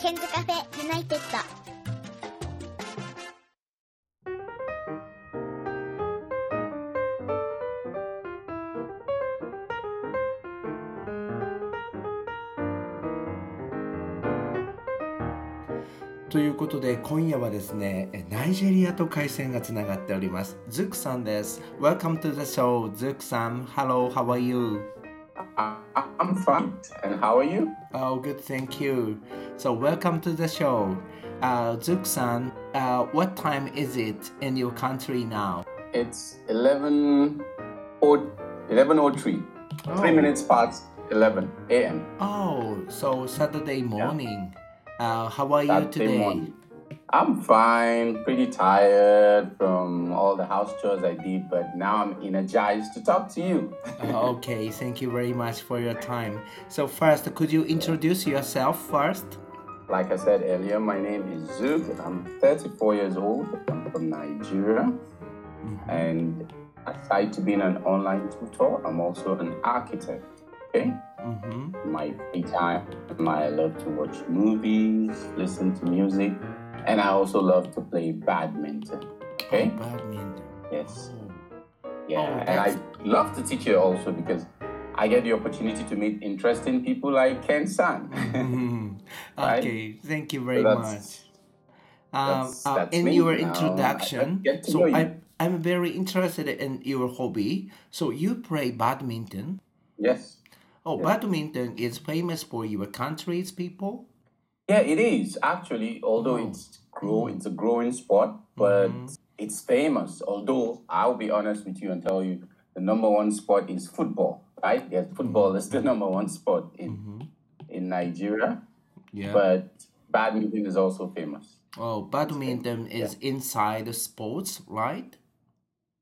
ケンズカフェユナイテッド。ということで今夜はですねナイジェリアと回線がつながっております。ズックさんです。Welcome to the show ズックさん。Hello how are you? I'm fine. And how are you? Oh, good, thank you. So, welcome to the show. Uh, Zook san, uh, what time is it in your country now? It's 11 or 3. Oh. Three minutes past 11 a.m. Oh, so Saturday morning. Yeah. Uh, how are Saturday you today? Morning. I'm fine. Pretty tired from all the house chores I did, but now I'm energized to talk to you. Okay, thank you very much for your time. So first, could you introduce yourself first? Like I said earlier, my name is Zook. I'm 34 years old. I'm from Nigeria. And aside to being an online tutor, I'm also an architect. Okay? Mm-hmm. my free time. I love to watch movies, listen to music, and I also love to play badminton. Okay? Badminton. Yes. Oh. Yeah. Oh, and I love to teach you also because I get the opportunity to meet interesting people like Ken San. Mhm. Right? Okay, thank you very So much. that's- Um, that's- uh, that's in your Now, introduction, I so. I, I'm very interested in your hobby. So you play badminton. yes. Oh, Yeah. badminton is famous for your country's people. Yeah, it is actually. Although Oh. it's grow, it's a growing sport, but Mhm. it's famous. Although I'll be honest with you and tell you, the number one sport is football. Right? Yes, football is the number one sport in Mhm. in Nigeria, Yeah. but badminton is also famous. oh, badminton is inside the sports, right?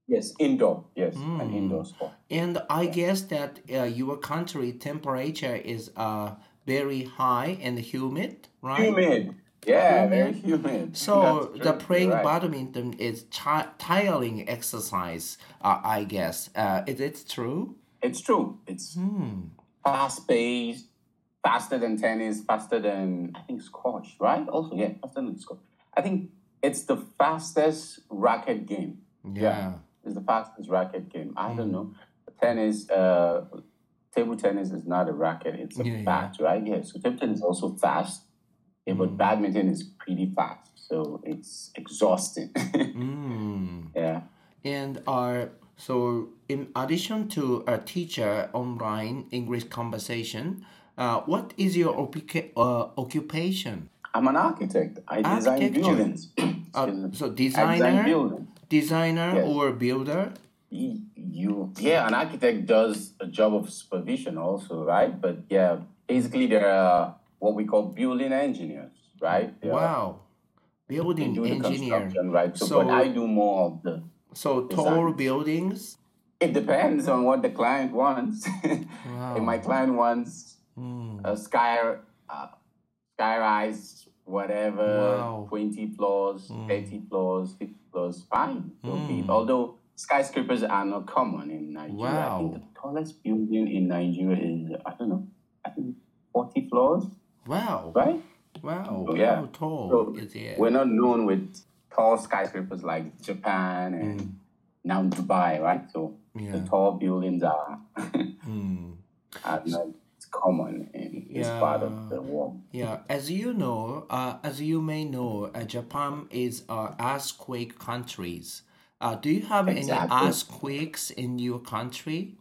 Yes, indoor. Yes, an Mm. indoor sport. And I guess that uh, your country temperature is uh, very high and humid, right? Humid. Yeah, Humid. very humid. So the playing right. badminton is ti- tiring exercise, uh, I guess. Uh, is it true? It's true. It's Hmm. fast paced, faster than tennis, faster than I think squash, right? Also, yeah, faster than squash. I think it's the fastest racket game. Yeah. It's the fastest racket game. I Mm. don't know. Tennis, uh, table tennis is not a racket; it's a Yeah, yeah. bat, right? Yeah. So table tennis is also fast, yeah, but Mm. badminton is pretty fast, so it's exhausting. Mm. yeah. And uh, so in addition to a teacher online English conversation, uh, what is your opica- uh, occupation? I'm an architect. I design buildings. Uh, so designer, buildings. designer Yes. or builder? You, yeah, an architect does a job of supervision also, right? But yeah, basically there are what we call building engineers, right? They Wow. Building do engineer. right? So, So- but I do more of the. So tall Design. buildings? It depends on what the client wants. Wow. if my client wants Mm. a sky, uh, sky rise, whatever, Wow. twenty floors, Mm. thirty floors, fifty floors, fine. So be it. Mm. Although skyscrapers are not common in Nigeria. I think the tallest building in Nigeria is I don't know, I think forty floors, Wow. right? Wow. So, yeah. How tall So, is it? We're not known with tall skyscrapers like Japan and Mm. now Dubai, right? So Yeah. the tall buildings are, Mm. are not common in this part of the world. Yeah, as you know, uh, as you may know, uh, Japan is uh, earthquake countries. Uh, do you have any earthquakes in your country?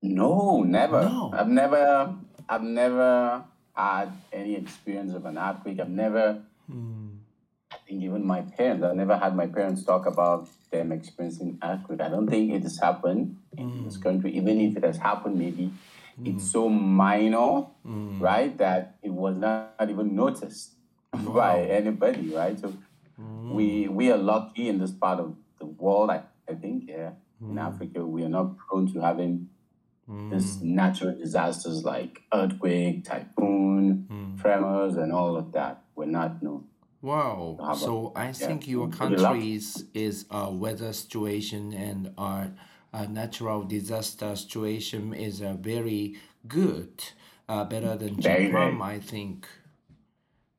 No, never. No. I've never I've never had any experience of an earthquake. I've never Hmm. I think even my parents, I've never had my parents talk about them experiencing earthquake. I don't think it has happened in this country. Even if it has happened, maybe it's so minor, Mm. right, that it was not even noticed by anybody, right? So we we are lucky in this part of world. I, I think, yeah, in Africa, we are not prone to having these natural disasters like earthquake, typhoon, tremors, and all of that. We're not known. Wow. So I think your we're pretty lucky. country's is a weather situation and our uh, natural disaster situation is uh, very good, uh, better than Very, Japan, very. I think.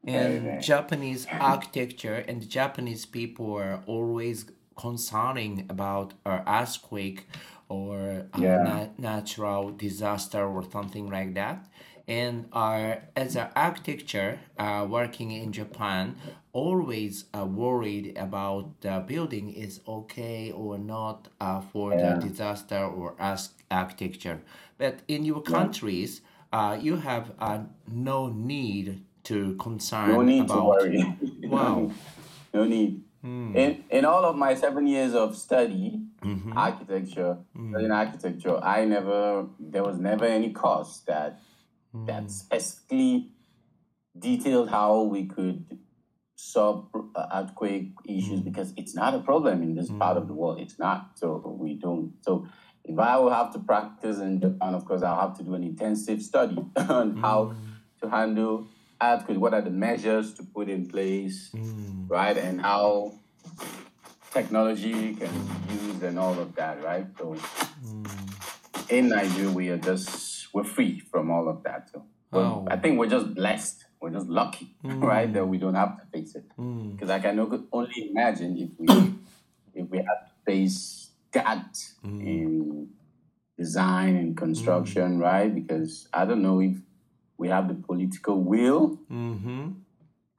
And very. Japanese architecture and Japanese people are always concerning about an earthquake or a Yeah. na- natural disaster or something like that. And uh, as an architecture uh, working in Japan, always uh, worried about the building is okay or not uh, for the disaster or as architecture. But in your countries, uh, you have uh, no need to concern No need to worry. Wow. no need. In in all of my seven years of study, Mm-hmm. architecture, studying architecture, I never there was never any course that Mm. that specifically detailed how we could solve uh, earthquake issues Mm. because it's not a problem in this part of the world. It's not. So we don't. So if I will have to practice in Japan, of course, I'll have to do an intensive study on how to handle earthquake. What are the measures to put in place, mm. right? And how technology can be used and all of that, right? So mm. in Nigeria, we are just we're free from all of that. So Oh. I think we're just blessed. We're just lucky, mm. right? That we don't have to face it. Because I can only imagine if we if we had to face that in design and construction, right? Because I don't know if we have the political will Mm-hmm.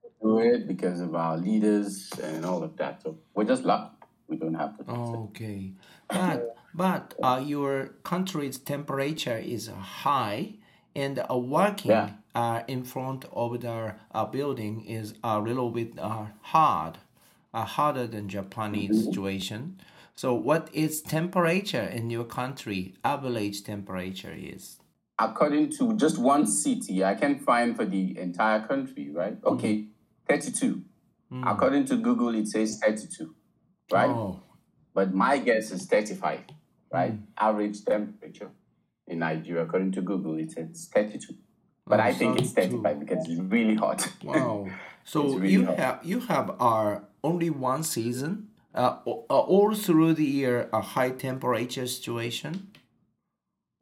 to do it because of our leaders and all of that. So we're just lucky. We don't have to. Okay, but but uh, your country's temperature is high, and uh, working Yeah. uh, in front of the uh, building is a little bit uh, hard, uh, harder than Japanese situation. So, what is temperature in your country? Average temperature is. According to just one city, I can find for the entire country, right? Okay, 32. According to Google, it says 32, right? Oh, But my guess is 35, right? Average temperature in Nigeria, according to Google, it says 32. But Oh, I think it's 32. 35 because it's really hot. wow! So really you hot. have you have uh, only one season, uh, uh, all through the year, a high temperature situation.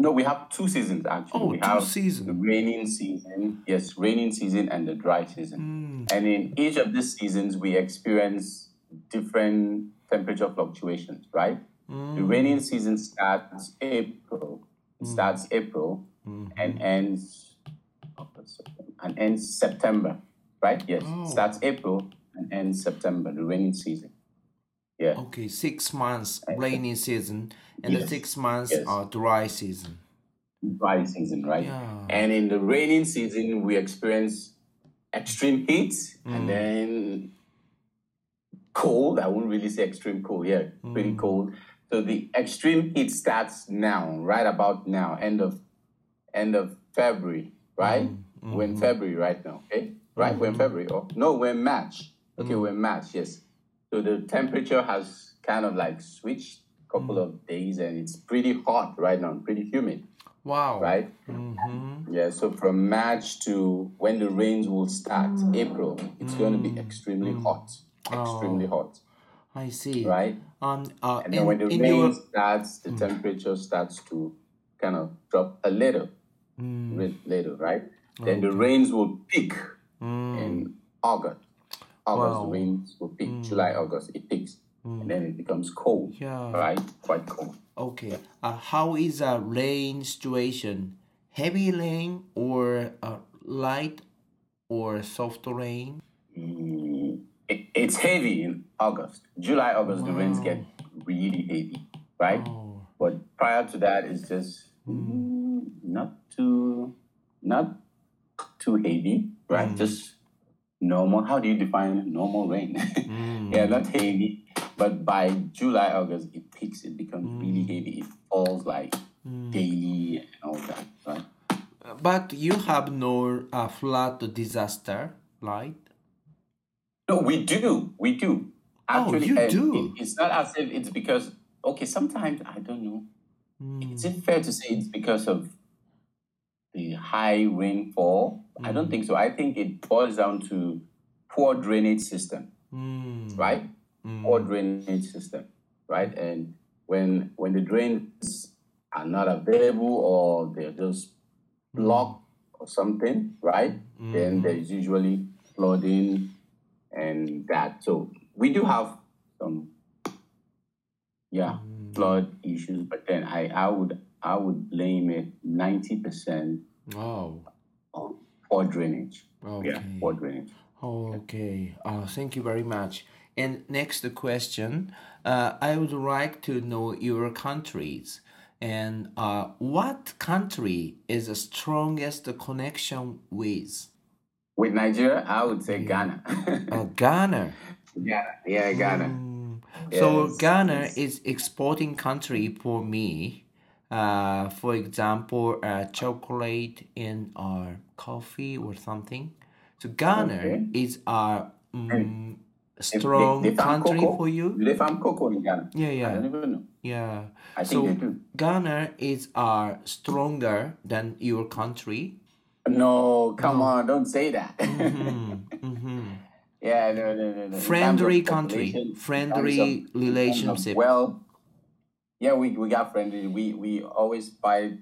No, we have two seasons actually. Oh, we two have seasons. the raining season, yes, raining season and the dry season. Mm. And in each of these seasons, we experience different temperature fluctuations, right? Mm. The raining season starts April. It starts April Mm-hmm. and ends and ends September, right? Yes, Oh. starts April and ends September. The raining season. Yeah. Okay, six months rainy season and the six months yes. are dry season. dry season, right? Yeah. And in the raining season, we experience extreme heat Mm. and then cold. I wouldn't really say extreme cold, yeah, Mm. pretty cold. So the extreme heat starts now, right about now, end of end of February, right? Mm. We're in February right now, okay? Right? We're in February. Oh no, we're in March. Okay, we're in March, yes. So the temperature has kind of like switched a couple mm. of days and it's pretty hot right now, pretty humid Wow. right? Mm-hmm. Yeah, so from March to when the rains will start, mm. April, it's going to be mm. extremely hot, oh. extremely hot, I see. right? Um. Uh. And then in, when the in rain your starts, the temperature starts to kind of drop a little, ri- little, right? Then oh, the rains will peak in August. August, Wow. rains will peak. July, August, it peaks. And then it becomes cold, Yeah. right? Quite cold. okay. Uh. How is a rain situation? Heavy rain or uh, light or soft rain? Mm, it, it's heavy in August. July, August, the rains get really heavy, right? Oh. But prior to that, it's just mm, not too, not too heavy, right? Just normal. How do you define normal rain? Hmm. yeah, not heavy, but by July, August, it peaks. It becomes hmm. really heavy. It falls like hmm. daily and all that, right? But you have no uh, flood disaster, right? No, we do. We do. Oh, Actually, you and do? it- it's not as if it's because okay. Sometimes I don't know. Is it fair to say it's because of the high rainfall? I don't think so. I think it boils down to poor drainage system, Mm. right? Hmm. Poor drainage system, right? And when when the drains are not available or they're just blocked or something, right? Then hmm. there's usually flooding and that. So we do have some, yeah, hmm. flood issues. But then I, I would I would blame it ninety percent Oh, for drainage. okay. Yeah, for drainage. Okay. Uh, thank you very much. And next question, uh, I would like to know your countries and uh, what country is the strongest connection with? With Nigeria, I would say Ghana. Uh, Ghana. Ghana, yeah, Ghana. Mm. So Yes, Ghana is exporting country for me. Uh, for example, uh, chocolate in our coffee or something. So Ghana Okay. is a mm, They- strong they, they country cocoa. for you. Do they farm cocoa in Ghana? Yeah, I yeah, don't even know. yeah. I think So they do. Ghana is uh, stronger than your country. No, come on, don't say that. Mhm, mhm. yeah, no, no, no, no. In terms of Friendly country, population, in terms friendly of- in terms of- relationship. Well, yeah, we, we got friendly. We we always fight.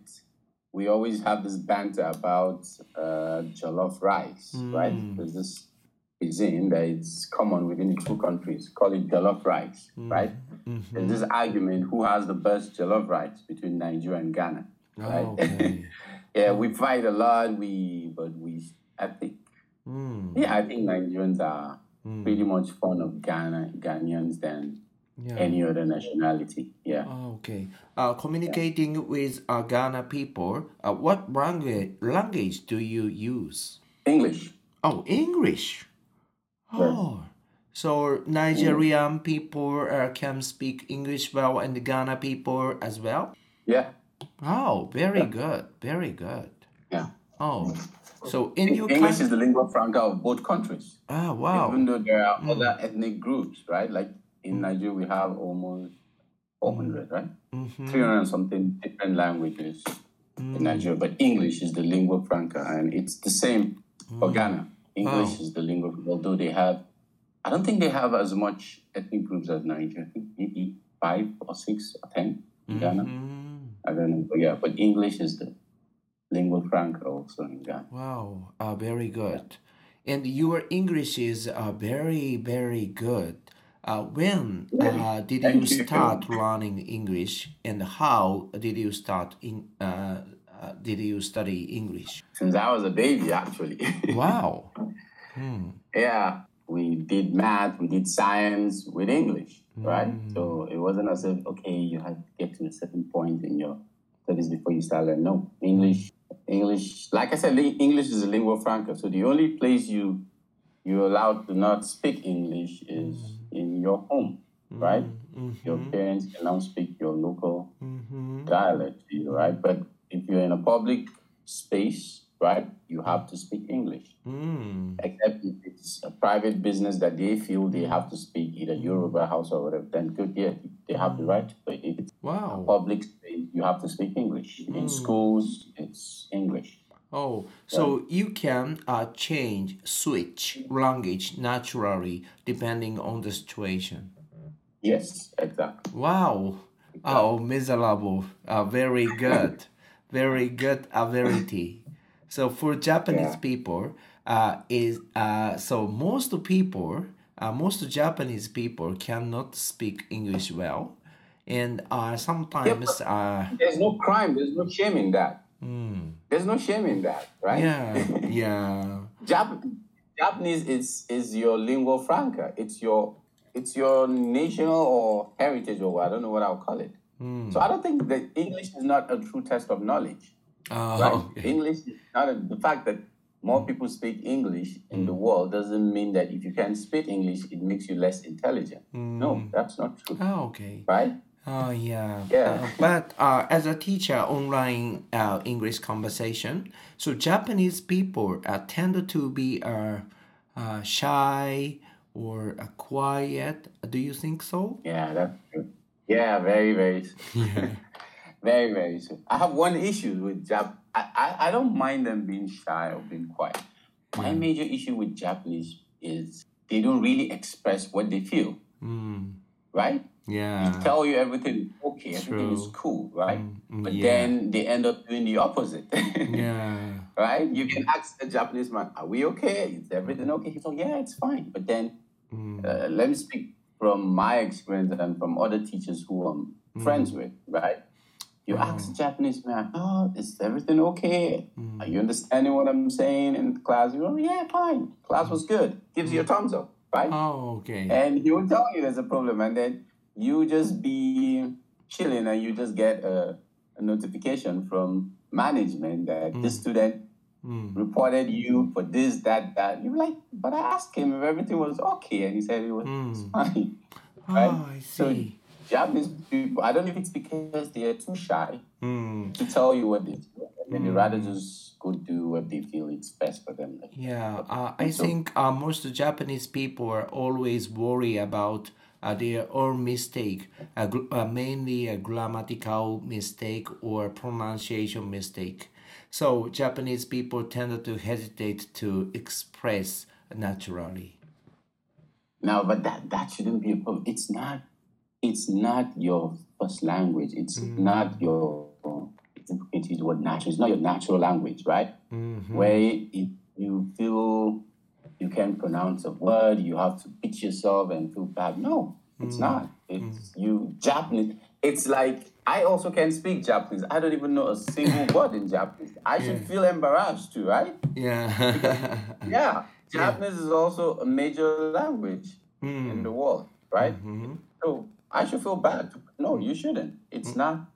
We always have this banter about uh, jollof rice, right? Mm. There's this cuisine that is common within the two countries. Call it jollof rice, right? Mhm. There's this argument who has the best jollof rice between Nigeria and Ghana. right? Oh, okay. yeah, we fight a lot. We but we I think Mm, yeah, I think Nigerians are mm. pretty much fond of Ghana Ghanaians than Yeah. any other nationality. Yeah. Oh, okay. Uh, communicating with uh, Ghana people, uh, what language language do you use? English. Oh, English. Oh, so Nigerian people uh, can speak English well, and Ghana people as well. Yeah. Oh, very good, very good. Yeah. Oh, so in your English country, is the lingua franca of both countries. ah, wow. Even though there are Mm. other ethnic groups, right? Like in Nigeria, we have almost 400, right? Mhm. 300 and something different languages Mm. in Nigeria. But English is the lingua franca, and it's the same for Mm. Ghana. English is the lingua franca although they have, I don't think they have as much ethnic groups as Nigeria. I think maybe five or six or ten in Ghana. Mhm. I don't know. But yeah, but English is the lingua franca also in Ghana. Wow, uh, very good. And your English is uh, very, very good. Uh, when uh, did you start learning English, and how did you start in? Uh, uh, did you study English? Since I was a baby, actually. Wow. Hmm. yeah, we did math, we did science with English, right? So it wasn't as if, okay, you had to get to a certain point in your studies before you start learning. No, English, English, like I said, English is a lingua franca. So the only place you you're allowed to not speak English is in your home, right? Mm-hmm. Your mm-hmm. parents can now speak your local Mm-hmm. dialect, to you, right? But if you're in a public space, right, you have to speak English Mm. except if it's a private business that they feel they have to speak either mm. Yoruba Hausa or whatever, then good, yeah, they have the mm. right. But if it's Wow. public space, you have to speak English. In mm. schools, it's English. Oh, so you can uh, change, switch language naturally depending on the situation. Yes, exactly. Wow. Oh, miserable. Uh, very good. very good ability. So for Japanese Yeah. people, uh, is uh, so most people, uh, most Japanese people cannot speak English well, and uh, sometimes uh, There's no crime, there's no shame in that. Mm, There's no shame in that, right? yeah, yeah, Jap- Japanese is is your lingua franca. It's your it's your national or heritage or I don't know what I'll call it. mm. So I don't think that English is not a true test of knowledge. Oh, right? okay. English is not a, the fact that more people speak English in Mm. the world doesn't mean that if you can't speak English, it makes you less intelligent. No, Mm. that's not true, Oh, okay. right? Oh yeah. Yeah. Uh, but uh, as a teacher, online uh, English conversation, so Japanese people uh, tend to be uh, uh, shy or uh, quiet. Do you think so? Yeah, that's. Yeah, very, very, Yeah. very, very true. I have one issue with Jap. I, I, I don't mind them being shy or being quiet. My major issue with Japanese is they don't really express what they feel, Mm, right? Yeah. tell you everything okay, everything is cool, right? Mm, But yeah. then they end up doing the opposite. Yeah. right? You can ask a Japanese man, "Are we okay? Is everything okay?" He's like, "Yeah, it's fine." But then, Mm. uh, let me speak from my experience and from other teachers who I'm friends with, right? You ask a Japanese man, "Oh, is everything okay? Are you understanding what I'm saying in class?" You go, "Yeah, fine. Class was good." Gives you a thumbs up, right? Oh, okay. and he will tell you there's a problem, and then you just be chilling, and you just get a, a notification from management that this student Mm. reported you for this, that, that. You're like, but I asked him if everything was okay, and he said it was Mm. fine. right? Oh, I So see. Japanese people, I don't know if it's because they are too shy Mm. to tell you what they do, and they rather just go do what they feel it's best for them. Like, Yeah, uh, I So- think uh, most Japanese people are always worried about uh, their own mistake, uh, uh, mainly a grammatical mistake or pronunciation mistake. So Japanese people tend to hesitate to express naturally. No, but that that shouldn't be a problem. It's not. It's not your first language. It's not your. It is what natural. It's not your natural language, right? Mm-hmm. Where if you feel you can't pronounce a word, you have to beat yourself and feel bad. No, it's mm. not. Mm. It's you Japanese. It's like I also can't speak Japanese. I don't even know a single word in Japanese. I should feel embarrassed too, right? Yeah. Yeah, Japanese is also a major language in mm. the world, right? Mm-hmm. So I should feel bad. No, you shouldn't. It's not.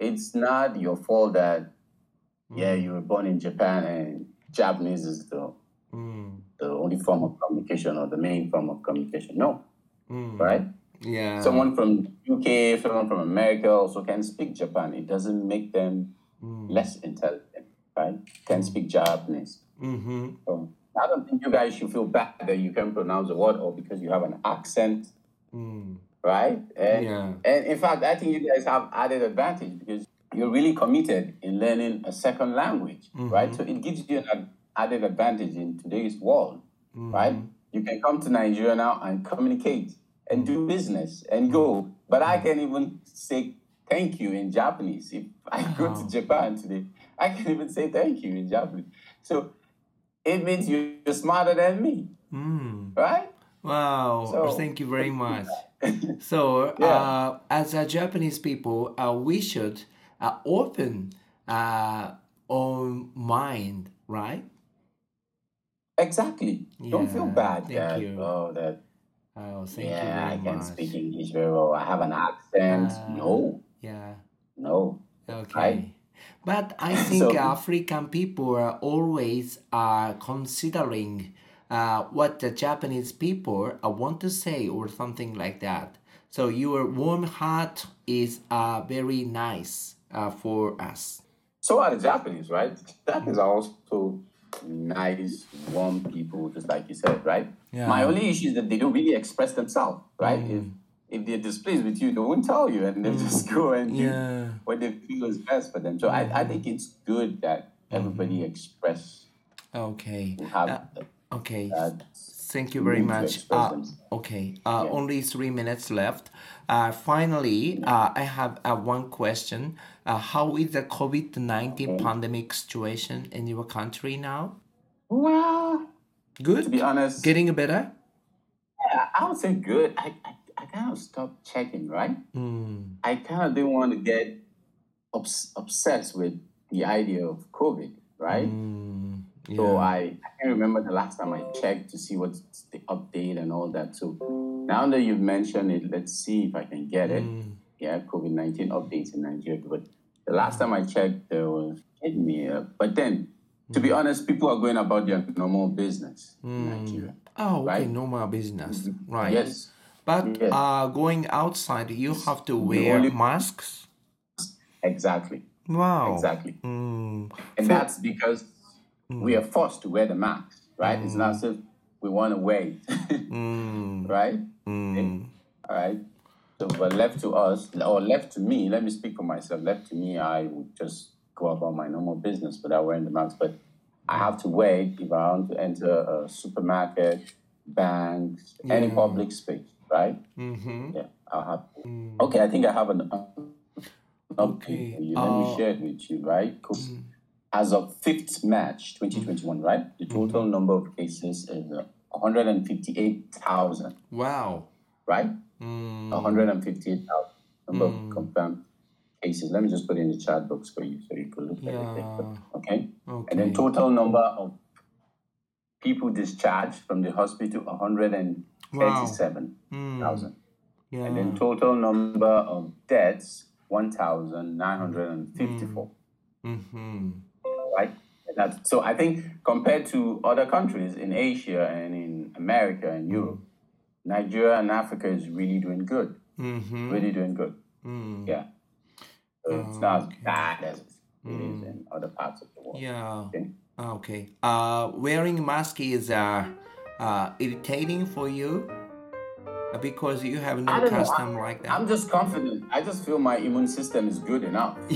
It's not your fault that yeah you were born in Japan and Japanese is the Mm, the only form of communication or the main form of communication. No, mm. right? Yeah. Someone from UK, someone from America also can speak Japan. It doesn't make them less intelligent, right? Can speak Japanese. Mm-hmm. So I don't think you guys should feel bad that you can pronounce a word or because you have an accent, Mm. right? And, Yeah. and in fact, I think you guys have added advantage because you're really committed in learning a second language, right? So it gives you an added advantage in today's world, right? You can come to Nigeria now and communicate and do business and go. But I can even say thank you in Japanese. If I go to Japan today, I can even say thank you in Japanese. So it means you- you're smarter than me, Mm. right? Wow, So- thank you very much. So, Yeah. uh, as a Japanese people, uh, we should uh, open uh, our mind, right? Exactly. Don't feel bad thank that you. oh that Oh, thank yeah I can much. speak English very well. I have an accent. Uh, no, Yeah, no. okay. But I think So- African people are always uh, considering uh, what the Japanese people uh, want to say or something like that. So your warm heart is uh, very nice uh, for us. So are the Japanese, right? Japanese are also nice, warm people, just like you said, right? Yeah. My only issue is that they don't really express themselves, right? Mm. If if they're displeased with you, they won't tell you, and they mm. just go and do Yeah. what they feel is best for them. So I, I think it's good that mm-hmm. everybody express Okay. have Uh, okay. Thank you very much. Uh, okay. Uh, Yeah. Only three minutes left. Uh, finally, uh, I have uh, one question. Uh, how is the COVID 19 pandemic situation in your country now? Well, good. to be honest, Getting better? yeah, I would say good. I, I, I kind of stopped checking, right? Mm, I kind of didn't want to get obs- obsessed with the idea of COVID, right? mm, So. I, I can't remember the last time I checked to see what's the update and all that. So now that you've mentioned it, let's see if I can get it. Mm, Yeah, COVID 19 updates in Nigeria. But the last time I checked, there was hit me. Uh, but then, to be honest, people are going about their normal business in Nigeria. Oh, okay. Right? Normal business. Right. Yes, But Yes. uh, going outside, you have to wear only- masks? exactly. Wow. Exactly. Mm, And that's because we are forced to wear the mask, right? It's not as if we want to wear it, mm, right? mm, All right. So, but left to us, or left to me, let me speak for myself. Left to me, I would just go about my normal business without wearing the mask. But I have to wait if I want to enter a supermarket, banks, any public space, right? mm-hmm. Yeah, I'll have to. Okay, I think I have an uh, Okay, you. Let me uh, share it with you, right? Co- as of 5th March 2021, right? The total number of cases is uh, 158,000, Wow. right? Mm. 158,000 number of confirmed cases. Let me just put it in the chat box for you so you can look at it. Yeah. Okay? Okay. And then total number of people discharged from the hospital 137,000. Mm. Yeah. And then total number of deaths 1,954. Mm-hmm. Right? So I think compared to other countries in Asia and in America and Europe, Nigeria and Africa is really doing good. Mm-hmm. Really doing good. Mm. Yeah. So it's not as bad as it is in other parts of the world. Yeah. Okay? Okay. Uh, wearing mask is uh, uh, irritating for you Uh, because you have no know. custom I'm, like that. I'm just confident. I just feel my immune system is good enough.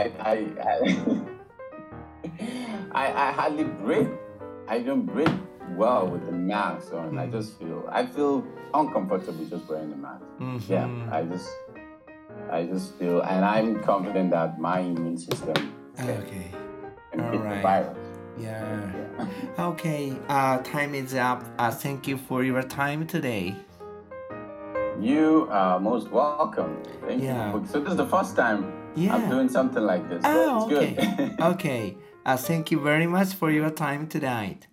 I, I, I, I, I hardly breathe. I don't breathe well with the mask on. I just feel, I feel uncomfortable just wearing the mask. Yeah, I just, I just feel, and I'm confident that my immune system can, Okay. All the virus. Yeah. Okay. Uh, time is up. Uh, thank you for your time today. You are most welcome. Thank Yeah. you. So this is the first time Yeah. I'm doing something like this. So Oh, it's good. okay. okay. Uh, thank you very much for your time tonight.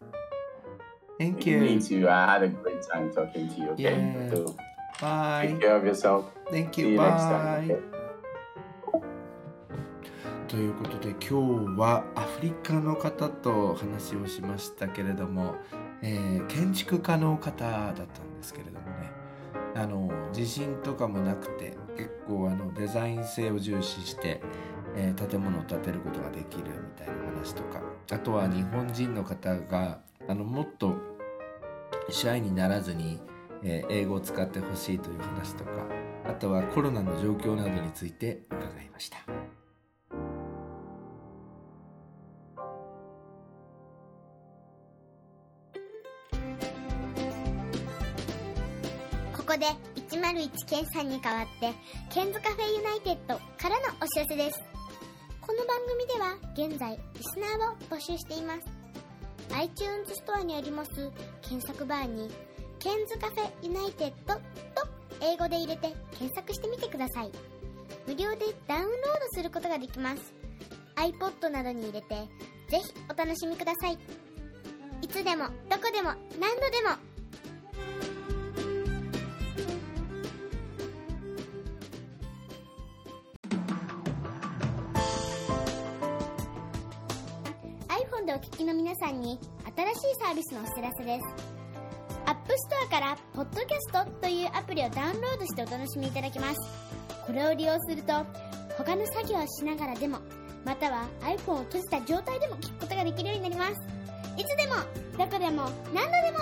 Thank Me you. too. I had a great time talking to you. Okay. Yeah. So Bye. take care of yourself. Thank See you. you next time. Bye. Okay. ということで今日はアフリカの方と話をしましたけれども、えー建築家の方だったんですけれどもねあの地震とかもなくて結構あのデザイン性を重視して、えー建物を建てることができるみたいな話とか。あとは日本人の方があのもっとシャイにならずに、えー英語を使ってほしいという話とか。あとはコロナの状況などについて伺いました。ここで101ケンさんに代わってケンズカフェユナイテッドからのお知らせですこの番組では現在リスナーを募集しています。iTunes ストアにあります検索バーにケンズカフェユナイテッドと英語で入れて検索してみてください。無料でダウンロードすることができます。iPod などに入れてぜひお楽しみください。いつでもどこでも何度でも皆さんに新しいサービスのお知らせです。App Store からポッドキャストというアプリをダウンロードしてお楽しみいただけます。これを利用すると他の作業をしながらでもまたは iPhone を閉じた状態でも聞くことができるようになります。いつでもどこでも何度でも